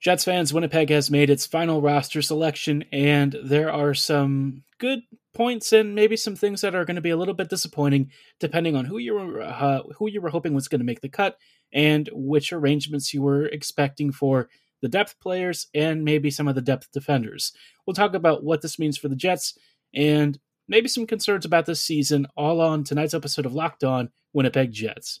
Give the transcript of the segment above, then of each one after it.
Jets fans, Winnipeg has made its final roster selection, and there are some good points and maybe some things that are going to be a little bit disappointing, depending on who you were uh, who you were hoping was going to make the cut and which arrangements you were expecting for the depth players and maybe some of the depth defenders. We'll talk about what this means for the Jets and maybe some concerns about this season, all on tonight's episode of Locked On Winnipeg Jets.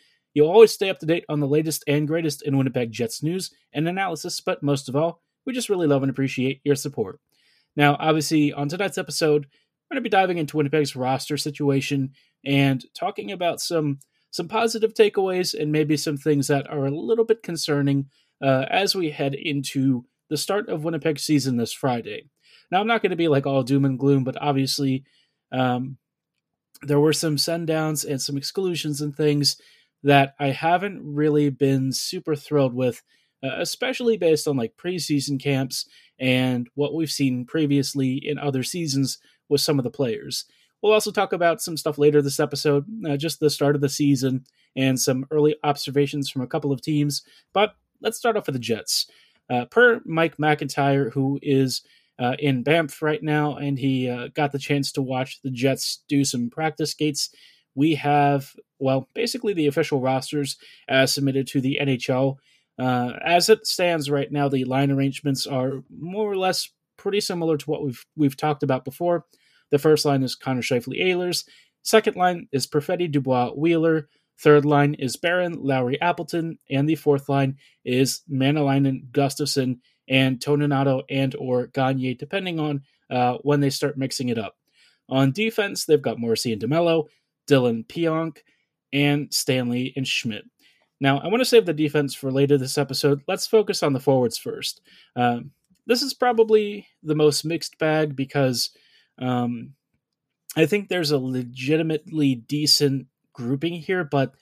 You'll always stay up to date on the latest and greatest in Winnipeg Jets news and analysis, but most of all, we just really love and appreciate your support. Now, obviously, on tonight's episode, we're going to be diving into Winnipeg's roster situation and talking about some some positive takeaways and maybe some things that are a little bit concerning uh, as we head into the start of Winnipeg season this Friday. Now, I'm not going to be like all doom and gloom, but obviously, um, there were some sundowns and some exclusions and things that I haven't really been super thrilled with, uh, especially based on like preseason camps and what we've seen previously in other seasons with some of the players. We'll also talk about some stuff later this episode, uh, just the start of the season and some early observations from a couple of teams. But let's start off with the Jets. Uh, per Mike McIntyre, who is uh, in Banff right now, and he uh, got the chance to watch the Jets do some practice skates we have, well, basically the official rosters as submitted to the NHL. Uh, as it stands right now, the line arrangements are more or less pretty similar to what we've we've talked about before. The first line is Connor Scheifele Ehlers. Second line is Perfetti Dubois Wheeler. Third line is Barron Lowry Appleton, and the fourth line is Maenalanen Gustafsson and Toninato and or Gagner, depending on uh, when they start mixing it up. On defense, they've got Morrissey and DeMelo. Dillon Pionk, and Stanley and Schmidt. Now, I want to save the defense for later this episode. Let's focus on the forwards first. Um, this is probably the most mixed bag because um, I think there's a legitimately decent grouping here, but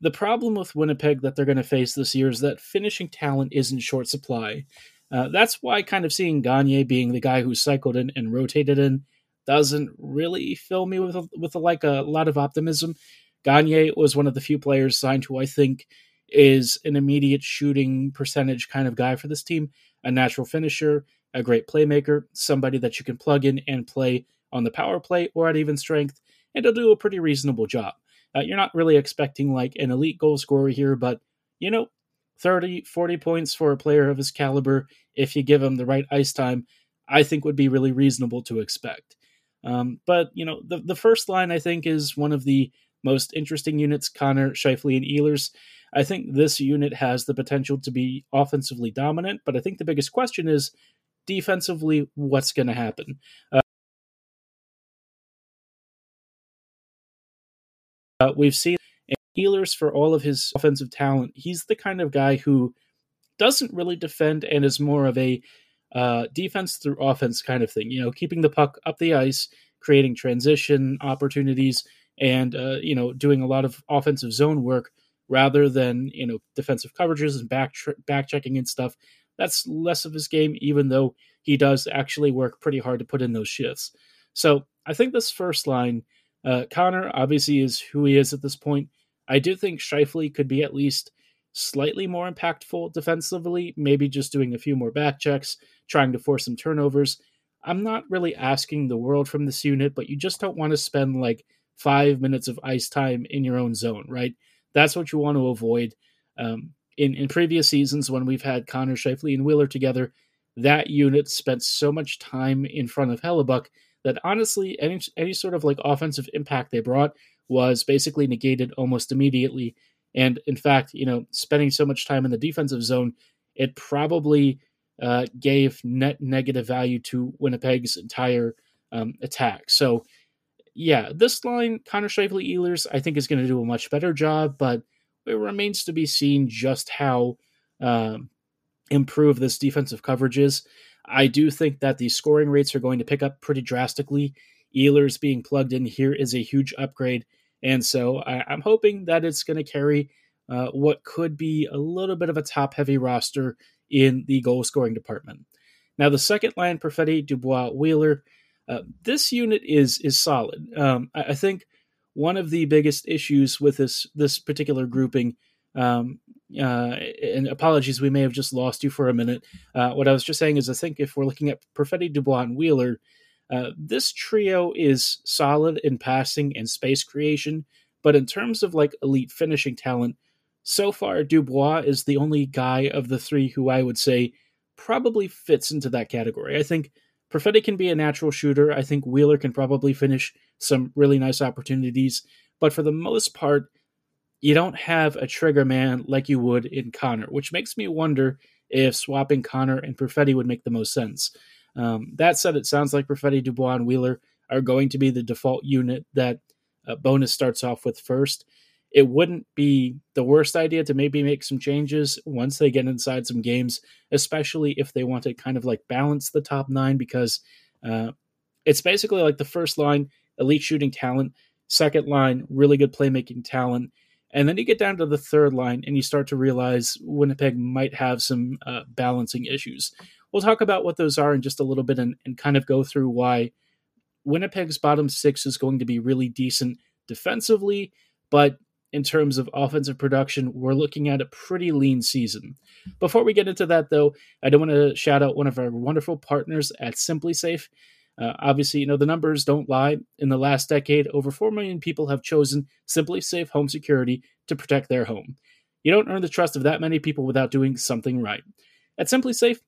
the problem with Winnipeg that they're going to face this year is that finishing talent is in short supply. Uh, that's why kind of seeing Gagner being the guy who cycled in and rotated in doesn't really fill me with with like a lot of optimism. Gagner was one of the few players signed who I think is an immediate shooting percentage kind of guy for this team, a natural finisher, a great playmaker, somebody that you can plug in and play on the power play or at even strength, and he'll do a pretty reasonable job. Uh, you're not really expecting like an elite goal scorer here, but you know, 30, 40 points for a player of his caliber, if you give him the right ice time, I think would be really reasonable to expect. Um, but you know, the the first line I think is one of the most interesting units. Connor, Scheifele, and Ehlers. I think this unit has the potential to be offensively dominant, but I think the biggest question is defensively, what's going to happen? Uh, we've seen Ehlers for all of his offensive talent. He's the kind of guy who doesn't really defend and is more of a uh, defense through offense kind of thing. You know, keeping the puck up the ice, creating transition opportunities, and uh, you know, doing a lot of offensive zone work rather than you know defensive coverages and back back checking and stuff. That's less of his game, even though he does actually work pretty hard to put in those shifts. So I think this first line, uh, Connor obviously is who he is at this point. I do think Scheifele could be at least slightly more impactful defensively, maybe just doing a few more back checks, trying to force some turnovers. I'm not really asking the world from this unit, but you just don't want to spend like five minutes of ice time in your own zone, right? That's what you want to avoid. Um, in, in previous seasons, when we've had Connor Scheifele and Wheeler together, that unit spent so much time in front of Hellebuyck that honestly, any any sort of like offensive impact they brought was basically negated almost immediately. And in fact, you know, spending so much time in the defensive zone, it probably uh, gave net negative value to Winnipeg's entire um, attack. So, yeah, this line, Connor Scheifele Ehlers, I think is going to do a much better job, but it remains to be seen just how um, improved this defensive coverage is. I do think that the scoring rates are going to pick up pretty drastically. Ehlers being plugged in here is a huge upgrade. And so I, am hoping that it's going to carry uh, what could be a little bit of a top heavy roster in the goal scoring department. Now, the second line, Perfetti, Dubois, Wheeler, uh, this unit is is solid. Um, I, I, think one of the biggest issues with this this particular grouping um, uh, and apologies, we may have just lost you for a minute. Uh, what I was just saying is, I think if we're looking at Perfetti, Dubois, and Wheeler, uh, this trio is solid in passing and space creation, but in terms of like elite finishing talent, so far Dubois is the only guy of the three who I would say probably fits into that category. I think Perfetti can be a natural shooter. I think Wheeler can probably finish some really nice opportunities, but for the most part, you don't have a trigger man like you would in Connor, which makes me wonder if swapping Connor and Perfetti would make the most sense. Um, that said, it sounds like Perfetti, Dubois, and Wheeler are going to be the default unit that uh, Bowness starts off with first. It wouldn't be the worst idea to maybe make some changes once they get inside some games, especially if they want to kind of like balance the top nine, because uh, it's basically like the first line, elite shooting talent, second line, really good playmaking talent, and then you get down to the third line and you start to realize Winnipeg might have some uh, balancing issues. We'll talk about what those are in just a little bit and, and kind of go through why Winnipeg's bottom six is going to be really decent defensively, but in terms of offensive production, we're looking at a pretty lean season. Before we get into that, though, I do want to shout out one of our wonderful partners at SimpliSafe. Uh, obviously, you know, the numbers don't lie. In the last decade, over 4 million people have chosen SimpliSafe Home Security to protect their home. You don't earn the trust of that many people without doing something right. At SimpliSafe,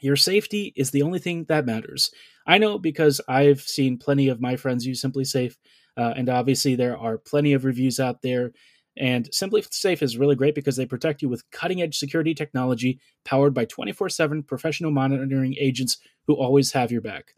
your safety is the only thing that matters. I know because I've seen plenty of my friends use SimpliSafe, uh, and obviously there are plenty of reviews out there. And SimpliSafe is really great because they protect you with cutting edge security technology powered by 24 7 professional monitoring agents who always have your back.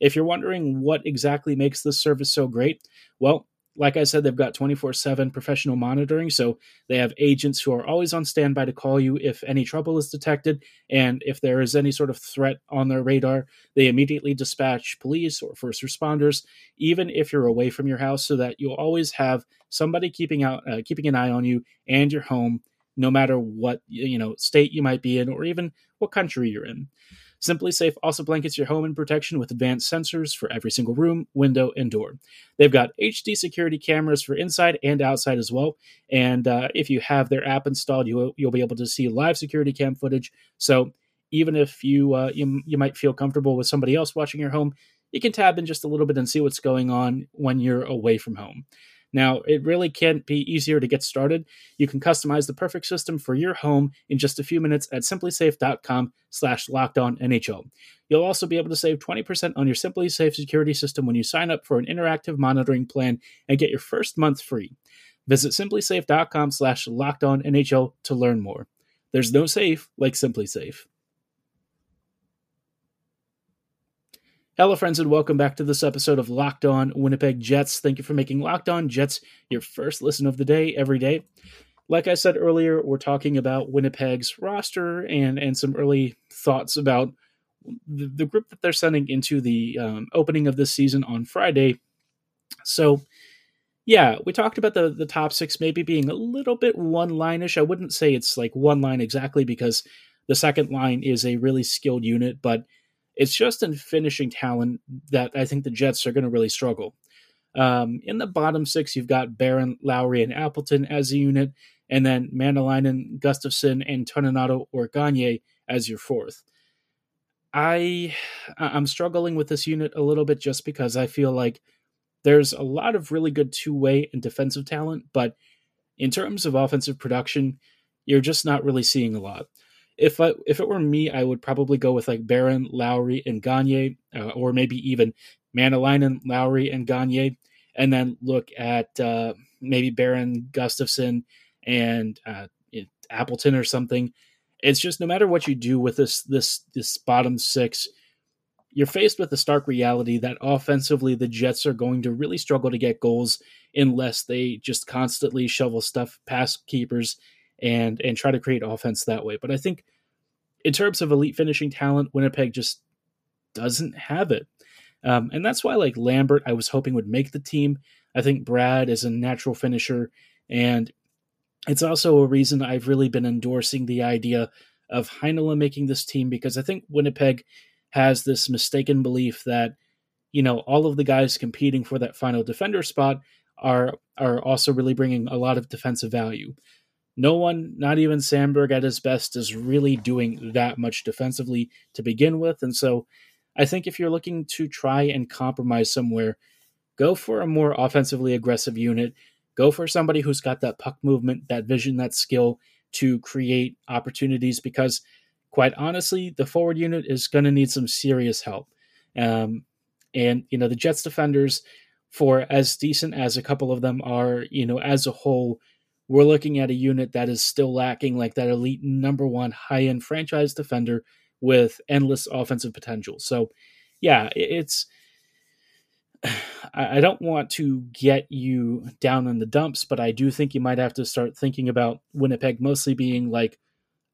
If you're wondering what exactly makes this service so great, well, like I said, they've got 24 7 professional monitoring. So they have agents who are always on standby to call you if any trouble is detected. And if there is any sort of threat on their radar, they immediately dispatch police or first responders, even if you're away from your house, so that you'll always have somebody keeping out, uh, keeping an eye on you and your home, no matter what you know state you might be in or even what country you're in. SimpliSafe also blankets your home in protection with advanced sensors for every single room, window, and door. They've got HD security cameras for inside and outside as well. And uh, if you have their app installed, you'll, you'll be able to see live security cam footage. So even if you, uh, you you might feel comfortable with somebody else watching your home, you can tab in just a little bit and see what's going on when you're away from home. Now, it really can't be easier to get started. You can customize the perfect system for your home in just a few minutes at simplisafe.com slash NHL. You'll also be able to save 20% on your SimpliSafe security system when you sign up for an interactive monitoring plan and get your first month free. Visit simplisafe.com slash NHL to learn more. There's no safe like SimpliSafe. Hello, friends, and welcome back to this episode of Locked On Winnipeg Jets. Thank you for making Locked On Jets your first listen of the day every day. Like I said earlier, we're talking about Winnipeg's roster and and some early thoughts about the, the group that they're sending into the um, opening of this season on Friday. So, yeah, we talked about the the top six maybe being a little bit one lineish. I wouldn't say it's like one line exactly because the second line is a really skilled unit, but it's just in finishing talent that I think the Jets are going to really struggle. Um, in the bottom six, you've got Barron, Lowry, and Appleton as a unit, and then Maenalanen, Gustafsson, and Toninato or Gagner as your fourth. I I'm struggling with this unit a little bit just because I feel like there's a lot of really good two way and defensive talent, but in terms of offensive production, you're just not really seeing a lot. If I, if it were me, I would probably go with like Barron, Lowry, and Gagner, uh, or maybe even Maenalanen, Lowry, and Gagner, and then look at uh, maybe Barron, Gustafsson, and uh, Appleton or something. It's just no matter what you do with this this this bottom six, you're faced with the stark reality that offensively the Jets are going to really struggle to get goals unless they just constantly shovel stuff past keepers and and try to create offense that way. But I think in terms of elite finishing talent, Winnipeg just doesn't have it. Um, and that's why like Lambert I was hoping would make the team. I think Brad is a natural finisher and it's also a reason I've really been endorsing the idea of Heinola making this team because I think Winnipeg has this mistaken belief that you know all of the guys competing for that final defender spot are are also really bringing a lot of defensive value. No one, not even Samberg at his best, is really doing that much defensively to begin with, and so I think if you're looking to try and compromise somewhere, go for a more offensively aggressive unit Go for somebody who's got that puck movement, that vision, that skill to create opportunities because, quite honestly, the forward unit is going to need some serious help. Um, and, you know, the Jets defenders, for as decent as a couple of them are, you know, as a whole, we're looking at a unit that is still lacking like that elite number one high end franchise defender with endless offensive potential. So, yeah, it's I don't want to get you down in the dumps, but I do think you might have to start thinking about Winnipeg mostly being like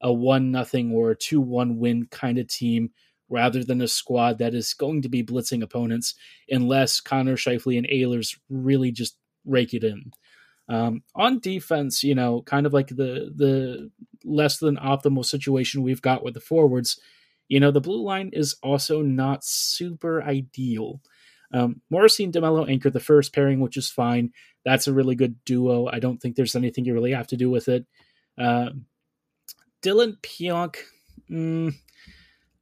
a one nothing or a two one win kind of team rather than a squad that is going to be blitzing opponents unless Connor Scheifele and Ehlers really just rake it in. Um, on defense, you know, kind of like the the less than optimal situation we've got with the forwards, you know, the blue line is also not super ideal. Um, Morrissey and DeMelo anchor the first pairing, which is fine. That's a really good duo. I don't think there's anything you really have to do with it. Uh, Dillon Pionk, mm,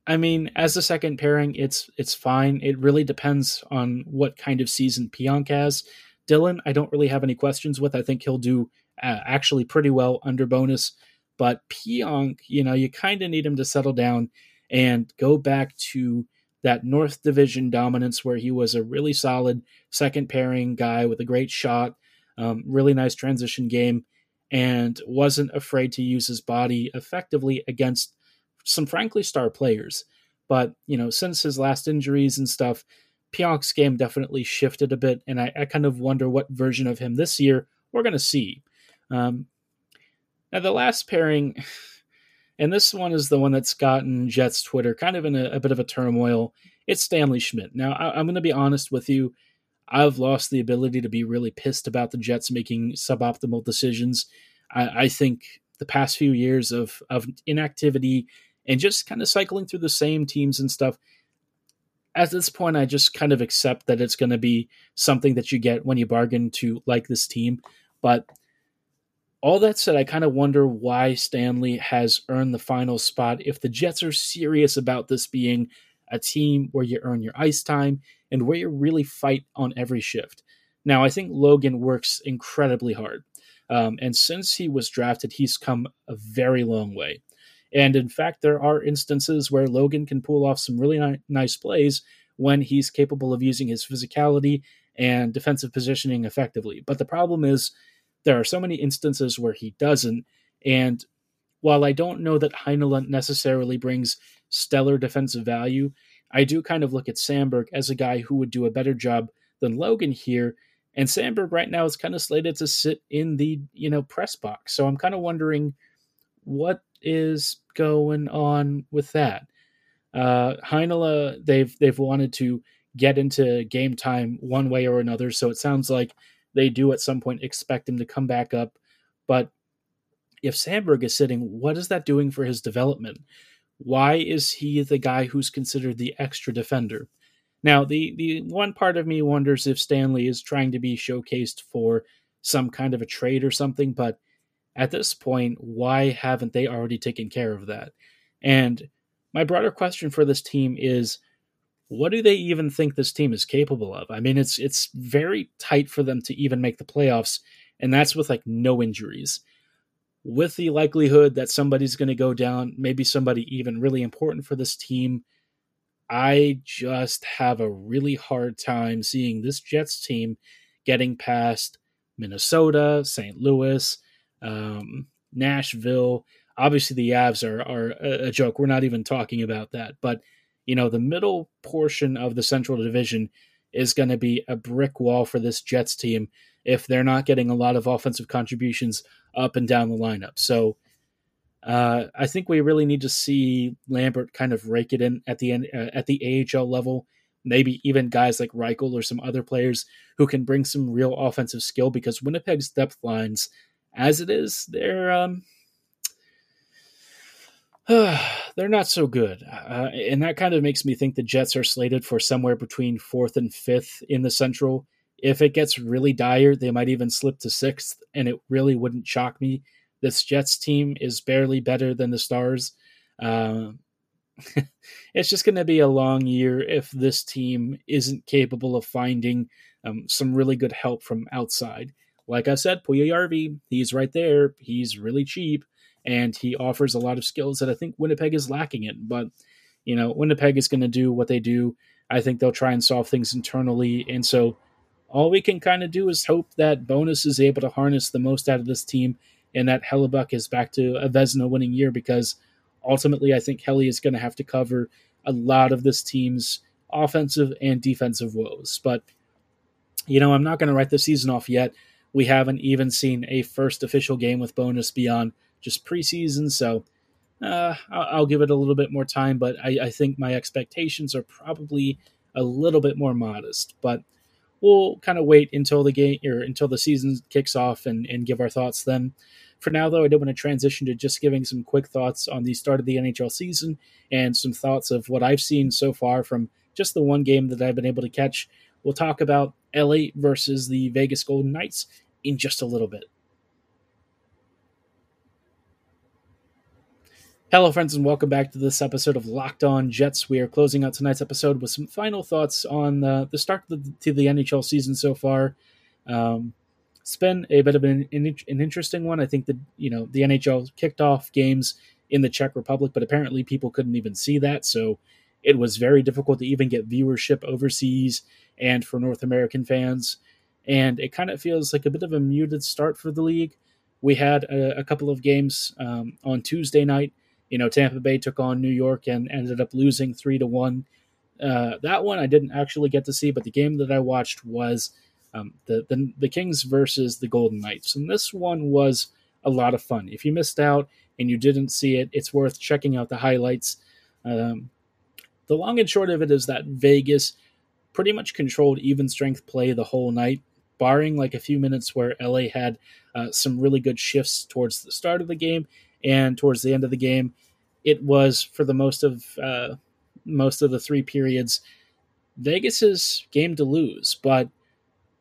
I mean, as a second pairing, it's it's fine. It really depends on what kind of season Pionk has. Dillon, I don't really have any questions with. I think he'll do uh, actually pretty well under Bowness. But Pionk, you know, you kind of need him to settle down and go back to that North Division dominance where he was a really solid second pairing guy with a great shot, um, really nice transition game, and wasn't afraid to use his body effectively against some frankly star players. But, you know, since his last injuries and stuff, Pionk's game definitely shifted a bit, and I, I kind of wonder what version of him this year we're going to see. Um, now, the last pairing and this one is the one that's gotten Jets Twitter kind of in a, a bit of a turmoil. It's Stanley Schmidt. Now, I, I'm going to be honest with you. I've lost the ability to be really pissed about the Jets making suboptimal decisions. I, I think the past few years of, of inactivity and just kind of cycling through the same teams and stuff, at this point, I just kind of accept that it's going to be something that you get when you bargain to like this team. But all that said, I kind of wonder why Stanley has earned the final spot if the Jets are serious about this being a team where you earn your ice time and where you really fight on every shift. Now, I think Logan works incredibly hard. Um, and since he was drafted, he's come a very long way. And in fact, there are instances where Logan can pull off some really ni- nice plays when he's capable of using his physicality and defensive positioning effectively. But the problem is, there are so many instances where he doesn't. And while I don't know that Heinola necessarily brings stellar defensive value, I do kind of look at Samberg as a guy who would do a better job than Logan here. And Samberg right now is kind of slated to sit in the, you know, press box. So I'm kind of wondering what is going on with that. Uh Heinola, they've they've wanted to get into game time one way or another. So it sounds like they do at some point expect him to come back up. But if Samberg is sitting, what is that doing for his development? Why is he the guy who's considered the extra defender? Now, the, the one part of me wonders if Stanley is trying to be showcased for some kind of a trade or something, but at this point, why haven't they already taken care of that? And my broader question for this team is what do they even think this team is capable of? I mean, it's it's very tight for them to even make the playoffs, and that's with like no injuries. with the likelihood that somebody's going to go down, maybe somebody even really important for this team, I just have a really hard time seeing this Jets team getting past Minnesota, St. Louis, um, Nashville. Obviously, the Avs are, are a joke. We're not even talking about that. But, you know, the middle portion of the Central Division is going to be a brick wall for this Jets team if they're not getting a lot of offensive contributions up and down the lineup. So uh, I think we really need to see Lambert kind of rake it in at the end uh, at the AHL level. Maybe even guys like Reichel or some other players who can bring some real offensive skill because Winnipeg's depth lines, as it is, they're um, they're not so good, uh, and that kind of makes me think the Jets are slated for somewhere between fourth and fifth in the Central. If it gets really dire, they might even slip to sixth, and it really wouldn't shock me. This Jets team is barely better than the Stars. Uh, it's just going to be a long year if this team isn't capable of finding um, some really good help from outside. Like I said, Puljujarvi, he's right there. He's really cheap, and he offers a lot of skills that I think Winnipeg is lacking in. But you know, Winnipeg is going to do what they do. I think they'll try and solve things internally, and so all we can kind of do is hope that Bowness is able to harness the most out of this team and that Hellebuyck is back to a Vezina winning year because ultimately I think Helly is going to have to cover a lot of this team's offensive and defensive woes. But, you know, I'm not going to write the season off yet. We haven't even seen a first official game with Bowness beyond just preseason. So uh, I'll, give it a little bit more time, but I, I think my expectations are probably a little bit more modest. But we'll kind of wait until the game or until the season kicks off and, and give our thoughts then. For now, though, I did want to transition to just giving some quick thoughts on the start of the NHL season and some thoughts of what I've seen so far from just the one game that I've been able to catch. We'll talk about LA versus the Vegas Golden Knights in just a little bit. Hello, friends, and welcome back to this episode of Locked On Jets. We are closing out tonight's episode with some final thoughts on the, the start the, to the NHL season so far. Um, it's been a bit of an, an, an interesting one. I think that you know the NHL kicked off games in the Czech Republic, but apparently people couldn't even see that, so it was very difficult to even get viewership overseas and for North American fans. And it kind of feels like a bit of a muted start for the league. We had a, a couple of games um, on Tuesday night you know, Tampa Bay took on New York and ended up losing three to one. Uh, that one I didn't actually get to see, but the game that I watched was um, the, the the Kings versus the Golden Knights, and this one was a lot of fun. If you missed out and you didn't see it, it's worth checking out the highlights. Um, the long and short of it is that Vegas pretty much controlled even strength play the whole night, barring like a few minutes where LA had uh, some really good shifts towards the start of the game and towards the end of the game, it was for the most of uh, most of the three periods Vegas's game to lose. But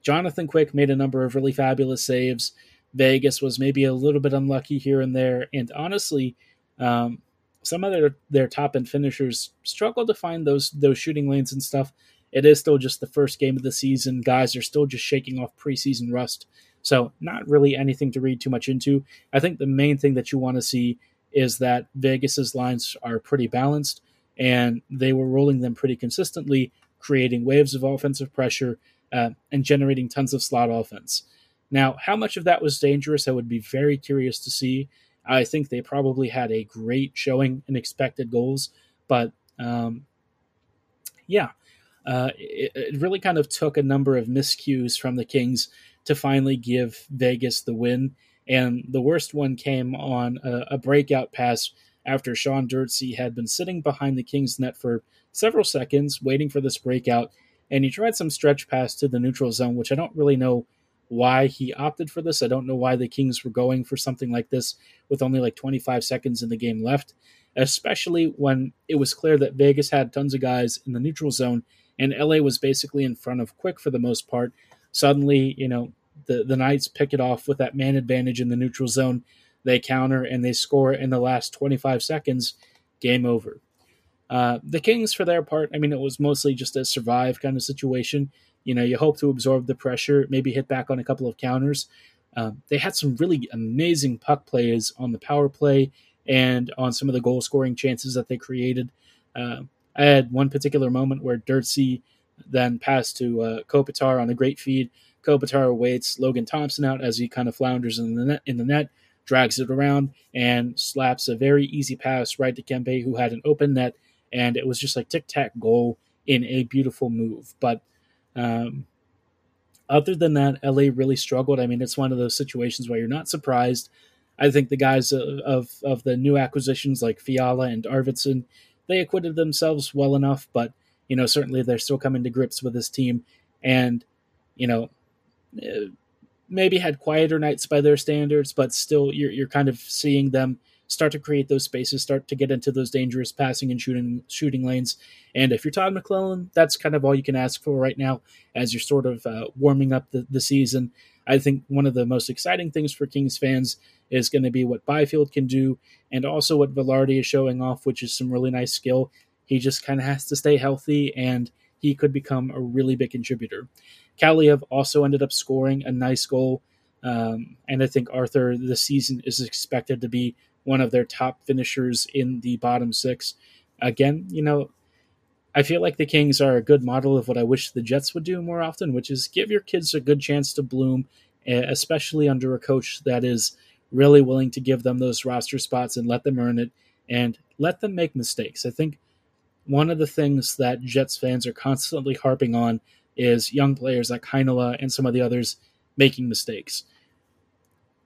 Jonathan Quick made a number of really fabulous saves. Vegas was maybe a little bit unlucky here and there, and honestly, um, some of their their top end finishers struggle to find those those shooting lanes and stuff. It is still just the first game of the season. Guys are still just shaking off preseason rust. So, not really anything to read too much into. I think the main thing that you want to see is that Vegas's lines are pretty balanced and they were rolling them pretty consistently, creating waves of offensive pressure uh, and generating tons of slot offense. Now, how much of that was dangerous, I would be very curious to see. I think they probably had a great showing in expected goals, but um, yeah, uh, it, it, really kind of took a number of miscues from the Kings to finally give Vegas the win. And the worst one came on a, a breakout pass after Sean Durzi had been sitting behind the Kings net for several seconds, waiting for this breakout. And he tried some stretch pass to the neutral zone, which I don't really know why he opted for this. I don't know why the Kings were going for something like this with only like 25 seconds in the game left, especially when it was clear that Vegas had tons of guys in the neutral zone and LA was basically in front of Quick for the most part. Suddenly, you know, the, the Knights pick it off with that man advantage in the neutral zone. They counter and they score in the last 25 seconds. Game over. Uh, the Kings, for their part, I mean, it was mostly just a survive kind of situation. You know, you hope to absorb the pressure, maybe hit back on a couple of counters. Um, they had some really amazing puck plays on the power play and on some of the goal scoring chances that they created. Uh, I had one particular moment where Durzi then passed to uh, Kopitar on a great feed. Kopitar waits Logan Thompson out as he kind of flounders in the net, in the net, drags it around, and slaps a very easy pass right to Kempe, who had an open net, and it was just like tic tac goal in a beautiful move. But um, other than that, LA really struggled. I mean, it's one of those situations where you're not surprised. I think the guys of, of, of the new acquisitions like Fiala and Arvidsson, they acquitted themselves well enough, but you know certainly they're still coming to grips with this team, and you know uh, maybe had quieter nights by their standards, but still you're you're kind of seeing them start to create those spaces, start to get into those dangerous passing and shooting shooting lanes. And if you're Todd McLellan, that's kind of all you can ask for right now as you're sort of uh, warming up the, the season. I think one of the most exciting things for Kings fans is going to be what Byfield can do, and also what Vilardi is showing off, which is some really nice skill. He just kind of has to stay healthy, and he could become a really big contributor. Kaliyev also ended up scoring a nice goal, um, and I think Arthur this season is expected to be one of their top finishers in the bottom six. Again, you know, I feel like the Kings are a good model of what I wish the Jets would do more often, which is give your kids a good chance to bloom, especially under a coach that is really willing to give them those roster spots and let them earn it and let them make mistakes. I think one of the things that Jets fans are constantly harping on is young players like Heinola and some of the others making mistakes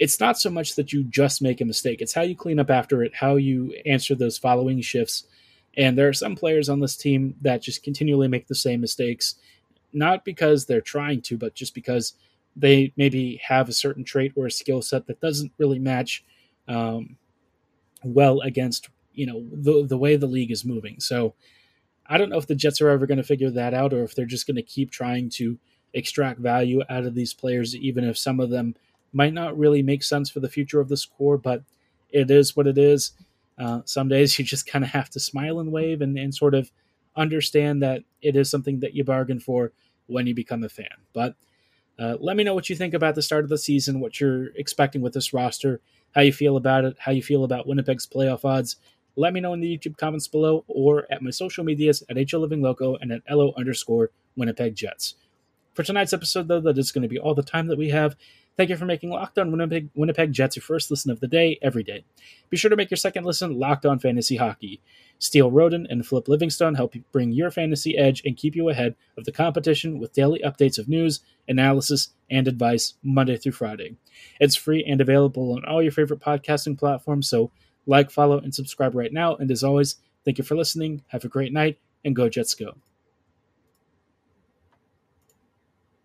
it's not so much that you just make a mistake, it's how you clean up after it, how you answer those following shifts. And there are some players on this team that just continually make the same mistakes, not because they're trying to, but just because they maybe have a certain trait or a skill set that doesn't really match um, well against you know the the way the league is moving. So I don't know if the Jets are ever going to figure that out, or if they're just going to keep trying to extract value out of these players, even if some of them might not really make sense for the future of this core, but it is what it is. Uh, some days you just kind of have to smile and wave and, and sort of understand that it is something that you bargain for when you become a fan. But uh, let me know what you think about the start of the season, what you're expecting with this roster, how you feel about it, how you feel about Winnipeg's playoff odds. Let me know in the YouTube comments below or at my social medias at HL Living Loco and at LO underscore Winnipeg Jets. For tonight's episode, though, that is going to be all the time that we have. Thank you for making Locked On Winnipeg, Winnipeg Jets your first listen of the day every day. Be sure to make your second listen Locked On Fantasy Hockey. Steele Roden and Flip Livingstone help you bring your fantasy edge and keep you ahead of the competition with daily updates of news, analysis, and advice Monday through Friday. It's free and available on all your favorite podcasting platforms, so like, follow, and subscribe right now. And as always, thank you for listening. Have a great night, and go Jets go.